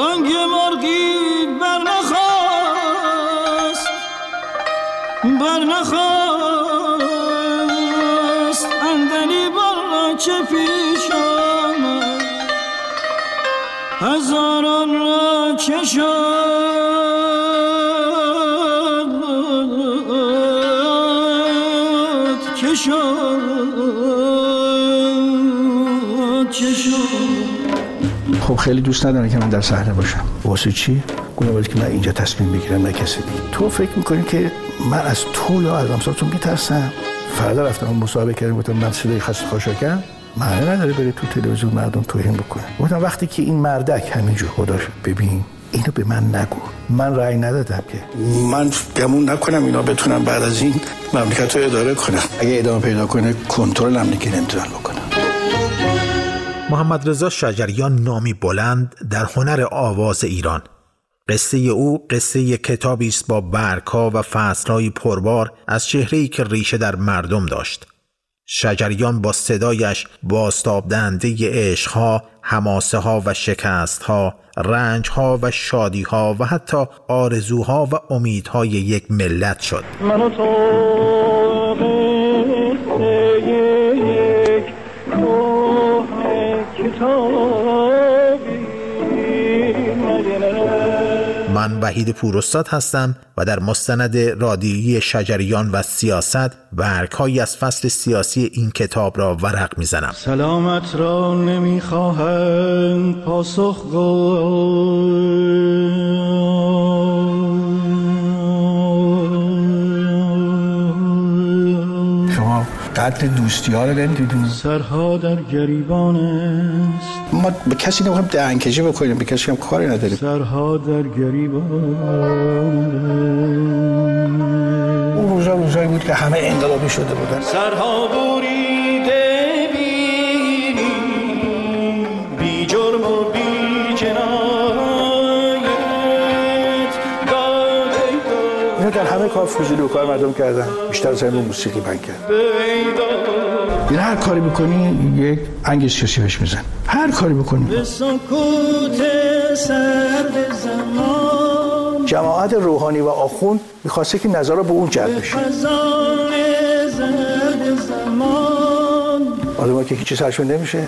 بانگ مرگی برنخواست برنخواست اندلی بار چه پیش آمد هزاران را چه خب خیلی دوست ندارم که من در صحنه باشم. واسه چی؟ گونه که من اینجا تصمیم بگیرم نه کسی. دیگه تو فکر می‌کنی که من از تو یا از امثالتون میترسم؟ فردا رفتم مصاحبه کردم گفتم من صدای خسته خاشاکم. معنی نداره بره تو تلویزیون مردم توهین بکنه. گفتم وقتی که این مردک همینجور خداش ببین اینو به من نگو. من رأی ندادم که. من گمون نکنم اینا بتونم بعد از این مملکت رو اداره کنم اگه ادامه پیدا کنه کنترل هم دیگه نمی‌تونن بکنم محمد رضا شجریان نامی بلند در هنر آواز ایران قصه او قصه کتابی است با برگها و فصلهای پربار از چهره‌ای که ریشه در مردم داشت شجریان با صدایش باستاب دهنده عشقها، حماسه ها و شکست ها، رنج ها و شادی ها و حتی آرزوها و امیدهای یک ملت شد. من تو من وحید پوراستاد هستم و در مستند رادیویی شجریان و سیاست برگهایی از فصل سیاسی این کتاب را ورق می‌زنم. سلامت را نمی‌خواهم پاسخ گو قدر دوستی ها رو نمی‌دونیم سرها در گریبان است. ما به کسی نمی‌خوایم دهنکجی بکنیم به کسی هم کاری نداریم. سرها در گریبان اون روزا روزایی بود که همه انقلابی شده بودن. سرها بوریده اینو در همه کار فضولی و کار مردم کردن. بیشتر از همه موسیقی بند کرد. این هر کاری بکنی یک انگ سیاسی بهش میزن هر کاری بکنی جماعت روحانی و آخون می‌خواسته که نظر به اون جلب بشه. آدم که هیچی سرشون نمیشه.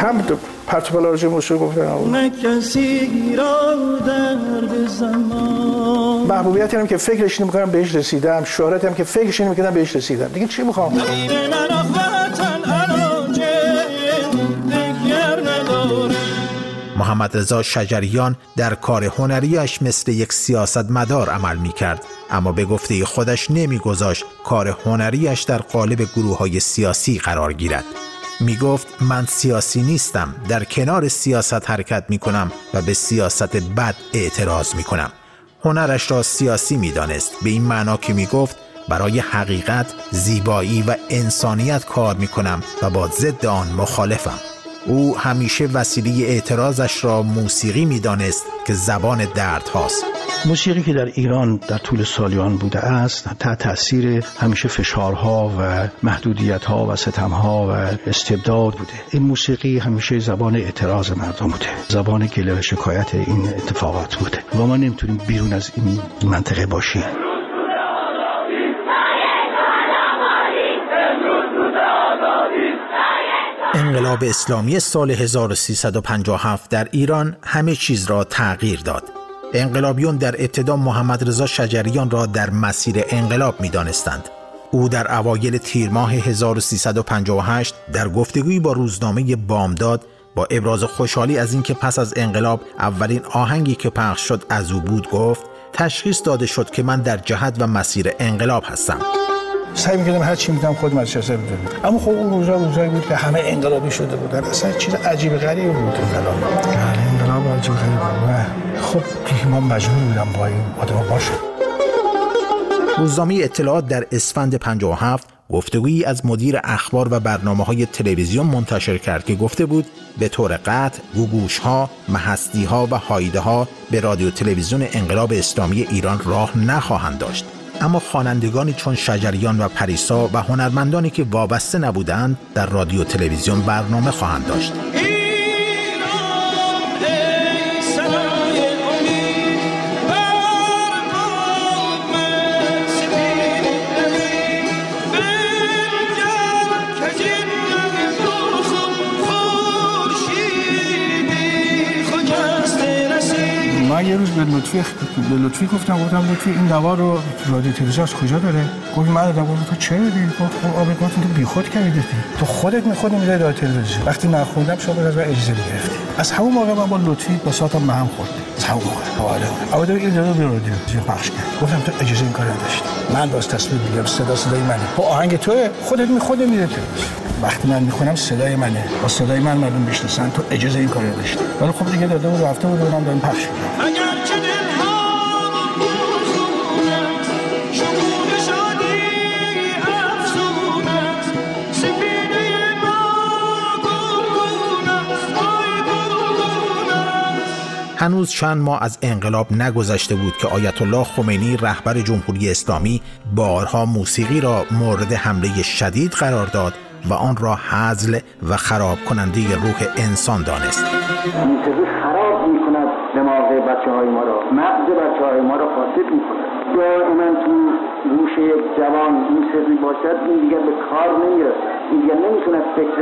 کم پرت و راجع موسیقی گفتن نه کسی را درد زمان. محبوبیتی هم که فکرش نمی‌کنم بهش رسیدم. شهرتی هم که فکرش نمی‌کنم بهش رسیدم. دیگه چی می‌خوام؟ محمد رضا شجریان در کار هنریش مثل یک سیاستمدار عمل می کرد اما به گفته خودش نمیگذاشت کار هنریش در قالب گروه های سیاسی قرار گیرد. می گفت من سیاسی نیستم در کنار سیاست حرکت می کنم و به سیاست بد اعتراض می کنم هنرش را سیاسی می دانست به این معنا که می گفت برای حقیقت زیبایی و انسانیت کار می کنم و با ضد آن مخالفم. او همیشه وسیله اعتراضش را موسیقی می دانست که زبان درد هاست. موسیقی که در ایران در طول سالیان بوده است تحت تاثیر همیشه فشارها و محدودیتها و ستمها و استبداد بوده. این موسیقی همیشه زبان اعتراض مردم بوده. زبان گله و شکایت این اتفاقات بوده. و ما نمی‌تونیم بیرون از این منطقه باشیم. انقلاب اسلامی سال 1357 در ایران همه چیز را تغییر داد. انقلابیون در ابتدا محمد رضا شجریان را در مسیر انقلاب می دانستند. او در اوایل تیر ماه 1358 در گفتگویی با روزنامه بامداد با ابراز خوشحالی از اینکه پس از انقلاب اولین آهنگی که پخش شد از او بود گفت تشخیص داده شد که من در جهت و مسیر انقلاب هستم. سعی می‌کردم هر چی می‌گم خود مدرسه بدونم اما خب اون روزا روزایی بود که همه انقلابی شده بودن. اصلا چیز عجیب غریبی بود انقلاب. بله انقلاب عجیب غریب بود. خب ما مجبور بودم با این آدم باشم. روزنامه اطلاعات در اسفند 57 گفتگویی از مدیر اخبار و برنامه های تلویزیون منتشر کرد که گفته بود به طور قطع گوگوش ها، محستی ها و هایده ها به رادیو تلویزیون انقلاب اسلامی ایران راه نخواهند داشت. اما خوانندگانی چون شجریان و پریسا و هنرمندانی که وابسته نبودند در رادیو تلویزیون برنامه خواهند داشت. لطفی به لطفی گفتم گفتم لطفی این دوا رو رادیو تلویزیون از کجا داره؟ گفت من دادم گفت تو چه دادی گفت خب آب گفت تو بیخود کردی تو خودت میخوادی میره رادیو تلویزیون. وقتی نخوندم شما از من اجازه گرفتی از همون موقع من با لطفی با ساعتم به هم خورد از همون موقع. آره. اول این دادو به رادیو پخش کرد. گفتم تو اجازه این کار نداشتی. من باز تصمیم می‌گیرم صدا صدای منه. با آهنگ تو خودت می‌خواد تلویزیون. وقتی من می‌خونم صدای منه. با صدای من مردم بشناسن تو اجازه این کار نداشتی. ولی خب دیگه داده بود رفته بود اونم دارم پخش می‌کنم هنوز چند ماه از انقلاب نگذشته بود که آیت الله خمینی رهبر جمهوری اسلامی بارها موسیقی را مورد حمله شدید قرار داد و آن را حزل و خراب کننده روح انسان دانست. خراب می کند دماغ بچه های ما را. مغز بچه های ما را فاسد می کند دائما تو گوش یک جوان موسیقی باشد این دیگر به کار نمی‌رسد. این دیگر نمی‌تونه فکر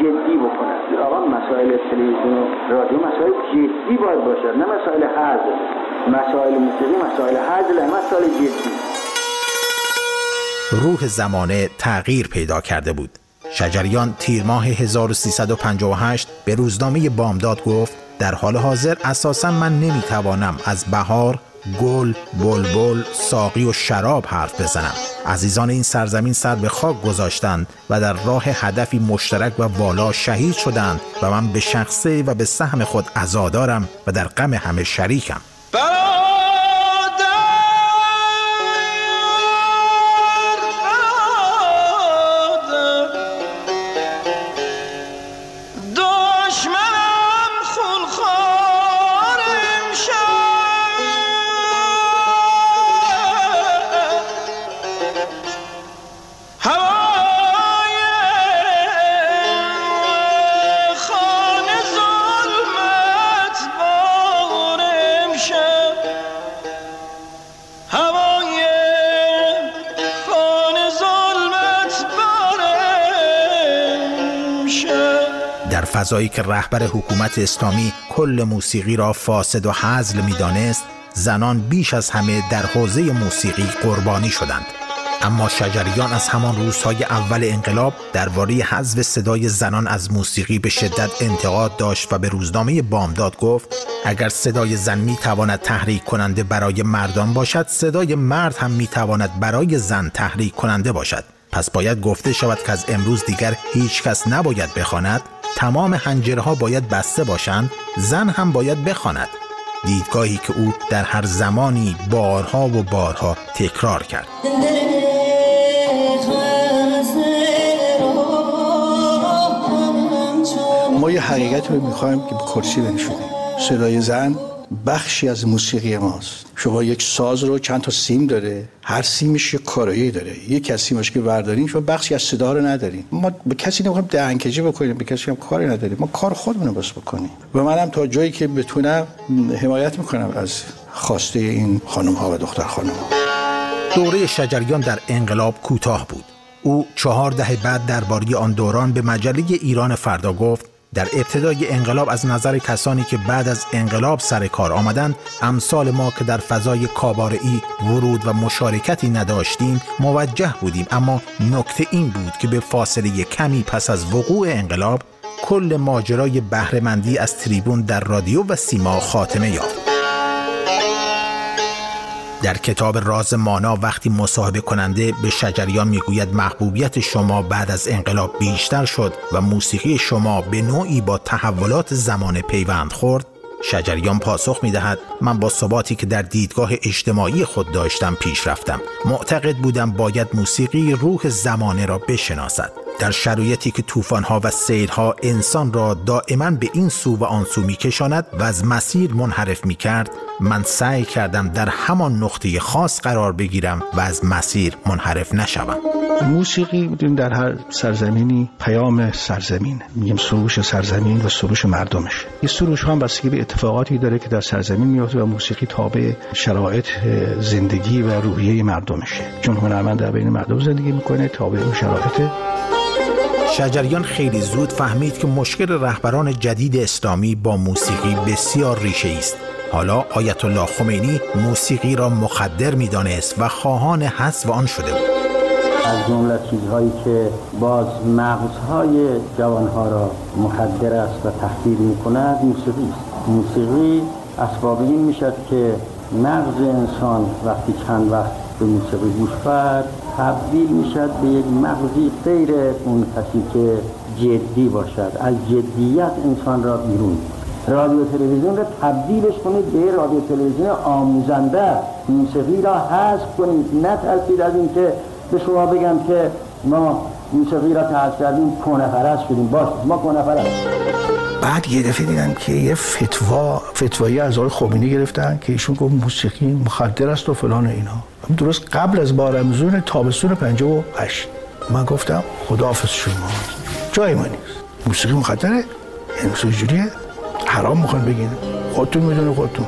جدی بکنه آقا مسائل تلویزیون و رادیو مسائل جدی باید باشد نه مسائل حزل مسائل موسیقی مسائل حزل مسائل جدی. روح زمانه تغییر پیدا کرده بود. شجریان تیر ماه 1358 به روزنامه بامداد گفت در حال حاضر اساسا من نمی‌توانم از بهار گل، بلبل، ساقی و شراب حرف بزنم. عزیزان این سرزمین سر به خاک گذاشتند و در راه هدفی مشترک و والا شهید شدند و من به شخصه و به سهم خود عزادارم و در غم همه شریکم. در فضایی که رهبر حکومت اسلامی کل موسیقی را فاسد و حزل می‌دانست زنان بیش از همه در حوزه موسیقی قربانی شدند. اما شجریان از همان روزهای اول انقلاب درباره حذف صدای زنان از موسیقی به شدت انتقاد داشت و به روزنامه بامداد گفت اگر صدای زن می تواند تحریک کننده برای مردان باشد صدای مرد هم می تواند برای زن تحریک کننده باشد. پس باید گفته شود که از امروز دیگر هیچ کس نباید بخواند. تمام هنجرها باید بسته باشند. زن هم باید بخواند. دیدگاهی که او در هر زمانی بارها و بارها تکرار کرد. ما یه حقیقت رو می‌خوایم که به کرسی بنشونیم. صدای زن بخشی از موسیقی ماست. شما یک ساز رو چند تا سیم داره هر سیمش یک کارایی داره. یک از سیمش که بردارین شما بخشی از صدا رو نداریم ما به کسی نمی‌خوایم دهنکجی بکنیم به کسی هم کاری نداریم. ما کار خودمون رو بس بکنیم. و منم تا جایی که بتونم حمایت می‌کنم از خواسته این خانم ها و دختر خانم ها دوره شجریان در انقلاب کوتاه بود. او چهار دهه بعد درباره آن دوران به مجله ایران فردا گفت در ابتدای انقلاب از نظر کسانی که بعد از انقلاب سر کار آمدند امثال ما که در فضای کابارعی ورود و مشارکتی نداشتیم موجه بودیم. اما نکته این بود که به فاصله کمی پس از وقوع انقلاب کل ماجرای بهرهمندی از تریبون در رادیو و سیما خاتمه یافت. در کتاب راز مانا وقتی مصاحبه کننده به شجریان می‌گوید محبوبیت شما بعد از انقلاب بیشتر شد و موسیقی شما به نوعی با تحولات زمان پیوند خورد شجریان پاسخ می دهد من با ثباتی که در دیدگاه اجتماعی خود داشتم پیش رفتم معتقد بودم باید موسیقی روح زمانه را بشناسد. در شرایطی که طوفان‌ها و سیلها انسان را دائما به این سو و آن سو میکشاند و از مسیر منحرف می‌کرد من سعی کردم در همان نقطه خاص قرار بگیرم و از مسیر منحرف نشوم. موسیقی می‌دونیم در هر سرزمینی پیام سرزمین. میگیم سروش سرزمین و سروش مردمش. یه سروش هم بستگی به اتفاقاتی داره که در سرزمین میفته و موسیقی تابع شرایط زندگی و روحیه مردمشه. چون هنرمند در بین مردم زندگی می‌کنه تابع اون شرایط. شجریان خیلی زود فهمید که مشکل رهبران جدید اسلامی با موسیقی بسیار ریشه است حالا آیت الله خمینی موسیقی را مخدر می‌دانست و خواهان حذف آن شده بود. از جمله چیزهایی که باز مغزهای جوانها را مخدر است و تحقیر می کند موسیقی است. موسیقی اسباب این می‌شد که مغز انسان وقتی چند وقت به موسیقی گوش کرد تبدیل می‌شد به یک مغزی غیر اون کسی که جدی باشد. از جدیت انسان را بیرون رادیو تلویزیون را تبدیلش کنید به رادیو تلویزیون آموزنده. موسیقی را حذف کنید. نه ترسید از اینکه به شما بگم که ما موسیقی را تحصیل کردیم کنه شدیم. باش ما کنه بعد یه دفعه دیدم که یه فتوا فتوایی از آقای خمینی گرفتن که ایشون گفت موسیقی مخدر است و فلان اینا. درست قبل از بارمزون تابستون 58 من گفتم خداحافظ شما. جای ما نیست. موسیقی مخدره یعنی جوریه حرام می‌خوان بگین. خودتون می‌دونه خودتون.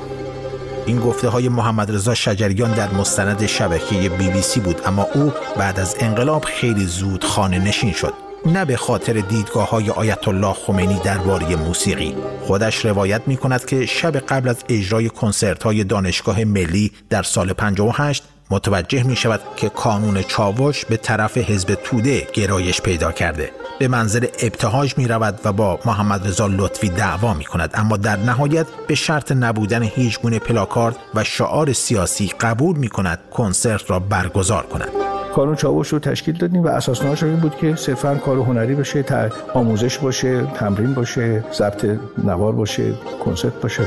این گفته های محمد رضا شجریان در مستند شبکه بی بی سی بود اما او بعد از انقلاب خیلی زود خانه نشین شد. نه به خاطر دیدگاه های آیت الله خمینی درباره موسیقی. خودش روایت می کند که شب قبل از اجرای کنسرت های دانشگاه ملی در سال 58 متوجه می شود که کانون چاوش به طرف حزب توده گرایش پیدا کرده. به منظر ابتهاج می رود و با محمد رضا لطفی دعوا می کند. اما در نهایت به شرط نبودن هیچ گونه پلاکارد و شعار سیاسی قبول می کند کنسرت را برگزار کند. کانون چاوش رو تشکیل دادیم و اساسنامه‌اش این بود که صرفا کار هنری باشه آموزش باشه تمرین باشه ضبط نوار باشه کنسرت باشه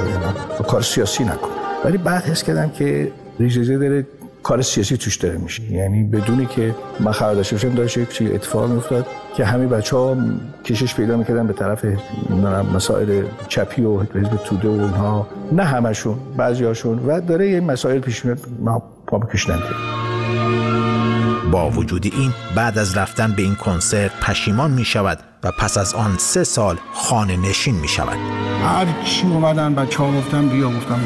و کار سیاسی نکنه ولی بعد حس کردم که ریزه داره کار سیاسی توش داره میشه. یعنی بدونی که من خبر داشته باشم داشت یک اتفاق میافتاد که همه بچه ها کشش پیدا می‌کردن به طرف مسائل چپی و حزب توده و اونها نه همشون بعضی هاشون و داره یه مسائل پیش میاد ما پا بکشنده با وجود این بعد از رفتن به این کنسرت پشیمان می شود و پس از آن سه سال خانه نشین می شود هر چی اومدن بچه ها گفتم بیا. گفتم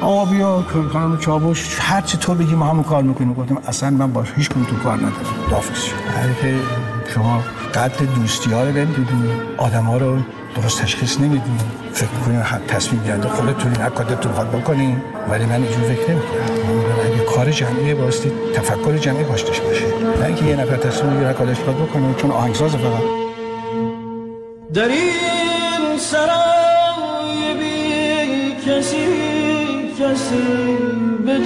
آقا بیا خانم چابوش هر چی تو بگی ما همون کار می‌کنیم. گفتم اصلا من باش هیچ تو کار ندارم. دافز هر که شما قدر دوستی ها رو نمی‌دونی. آدم ها رو درست تشخیص نمی‌دونی فکر می‌کنین تصمیم گیرنده خودتون هر کارتون بخواد بکنین ولی من اینجور فکر نمی‌کنم. اگه کار جمعی باستی تفکر جمعی باشتش باشه نه اینکه یه نفر تصمیم می‌گیره کارش بخواد بکنه چون آهنگساز فقط. در این سرای بی کسی کسی به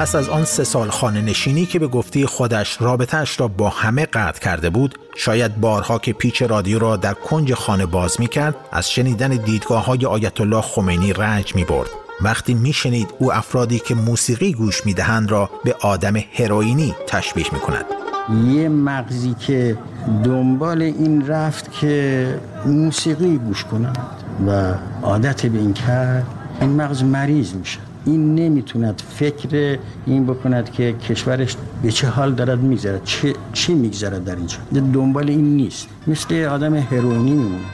پس از آن سه سال خانه نشینی که به گفته خودش رابطهش را با همه قطع کرده بود شاید بارها که پیچ رادیو را در کنج خانه باز می کرد از شنیدن دیدگاه های آیت الله خمینی رنج می برد وقتی میشنید او افرادی که موسیقی گوش می‌دهند را به آدم هروئینی تشبیه می کند. یه مغزی که دنبال این رفت که موسیقی گوش کند و عادت به این کرد این مغز مریض میشه این نمی‌توند فکر این بکند که کشورش به چه حال دارد میگذرد چه چی میگذرد در اینجا. دنبال این نیست. مثل آدم هروئینی میمونه.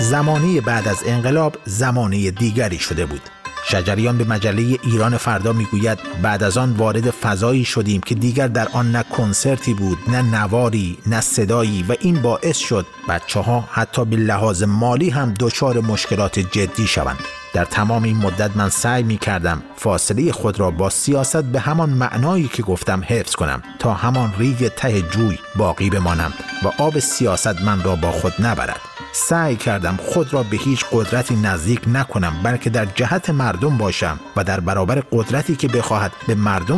زمانی بعد از انقلاب زمانه دیگری شده بود. شجریان به مجله ایران فردا می‌گوید بعد از آن وارد فضایی شدیم که دیگر در آن نه کنسرتی بود نه نواری نه صدایی و این باعث شد بچه ها حتی به لحاظ مالی هم دچار مشکلات جدی شوند. در تمام این مدت من سعی می کردم فاصله خود را با سیاست به همان معنایی که گفتم حفظ کنم تا همان ریگ ته جوی باقی بمانم و آب سیاست من را با خود نبرد. سعی کردم خود را به هیچ قدرتی نزدیک نکنم بلکه در جهت مردم باشم و در برابر قدرتی که بخواهد به مردم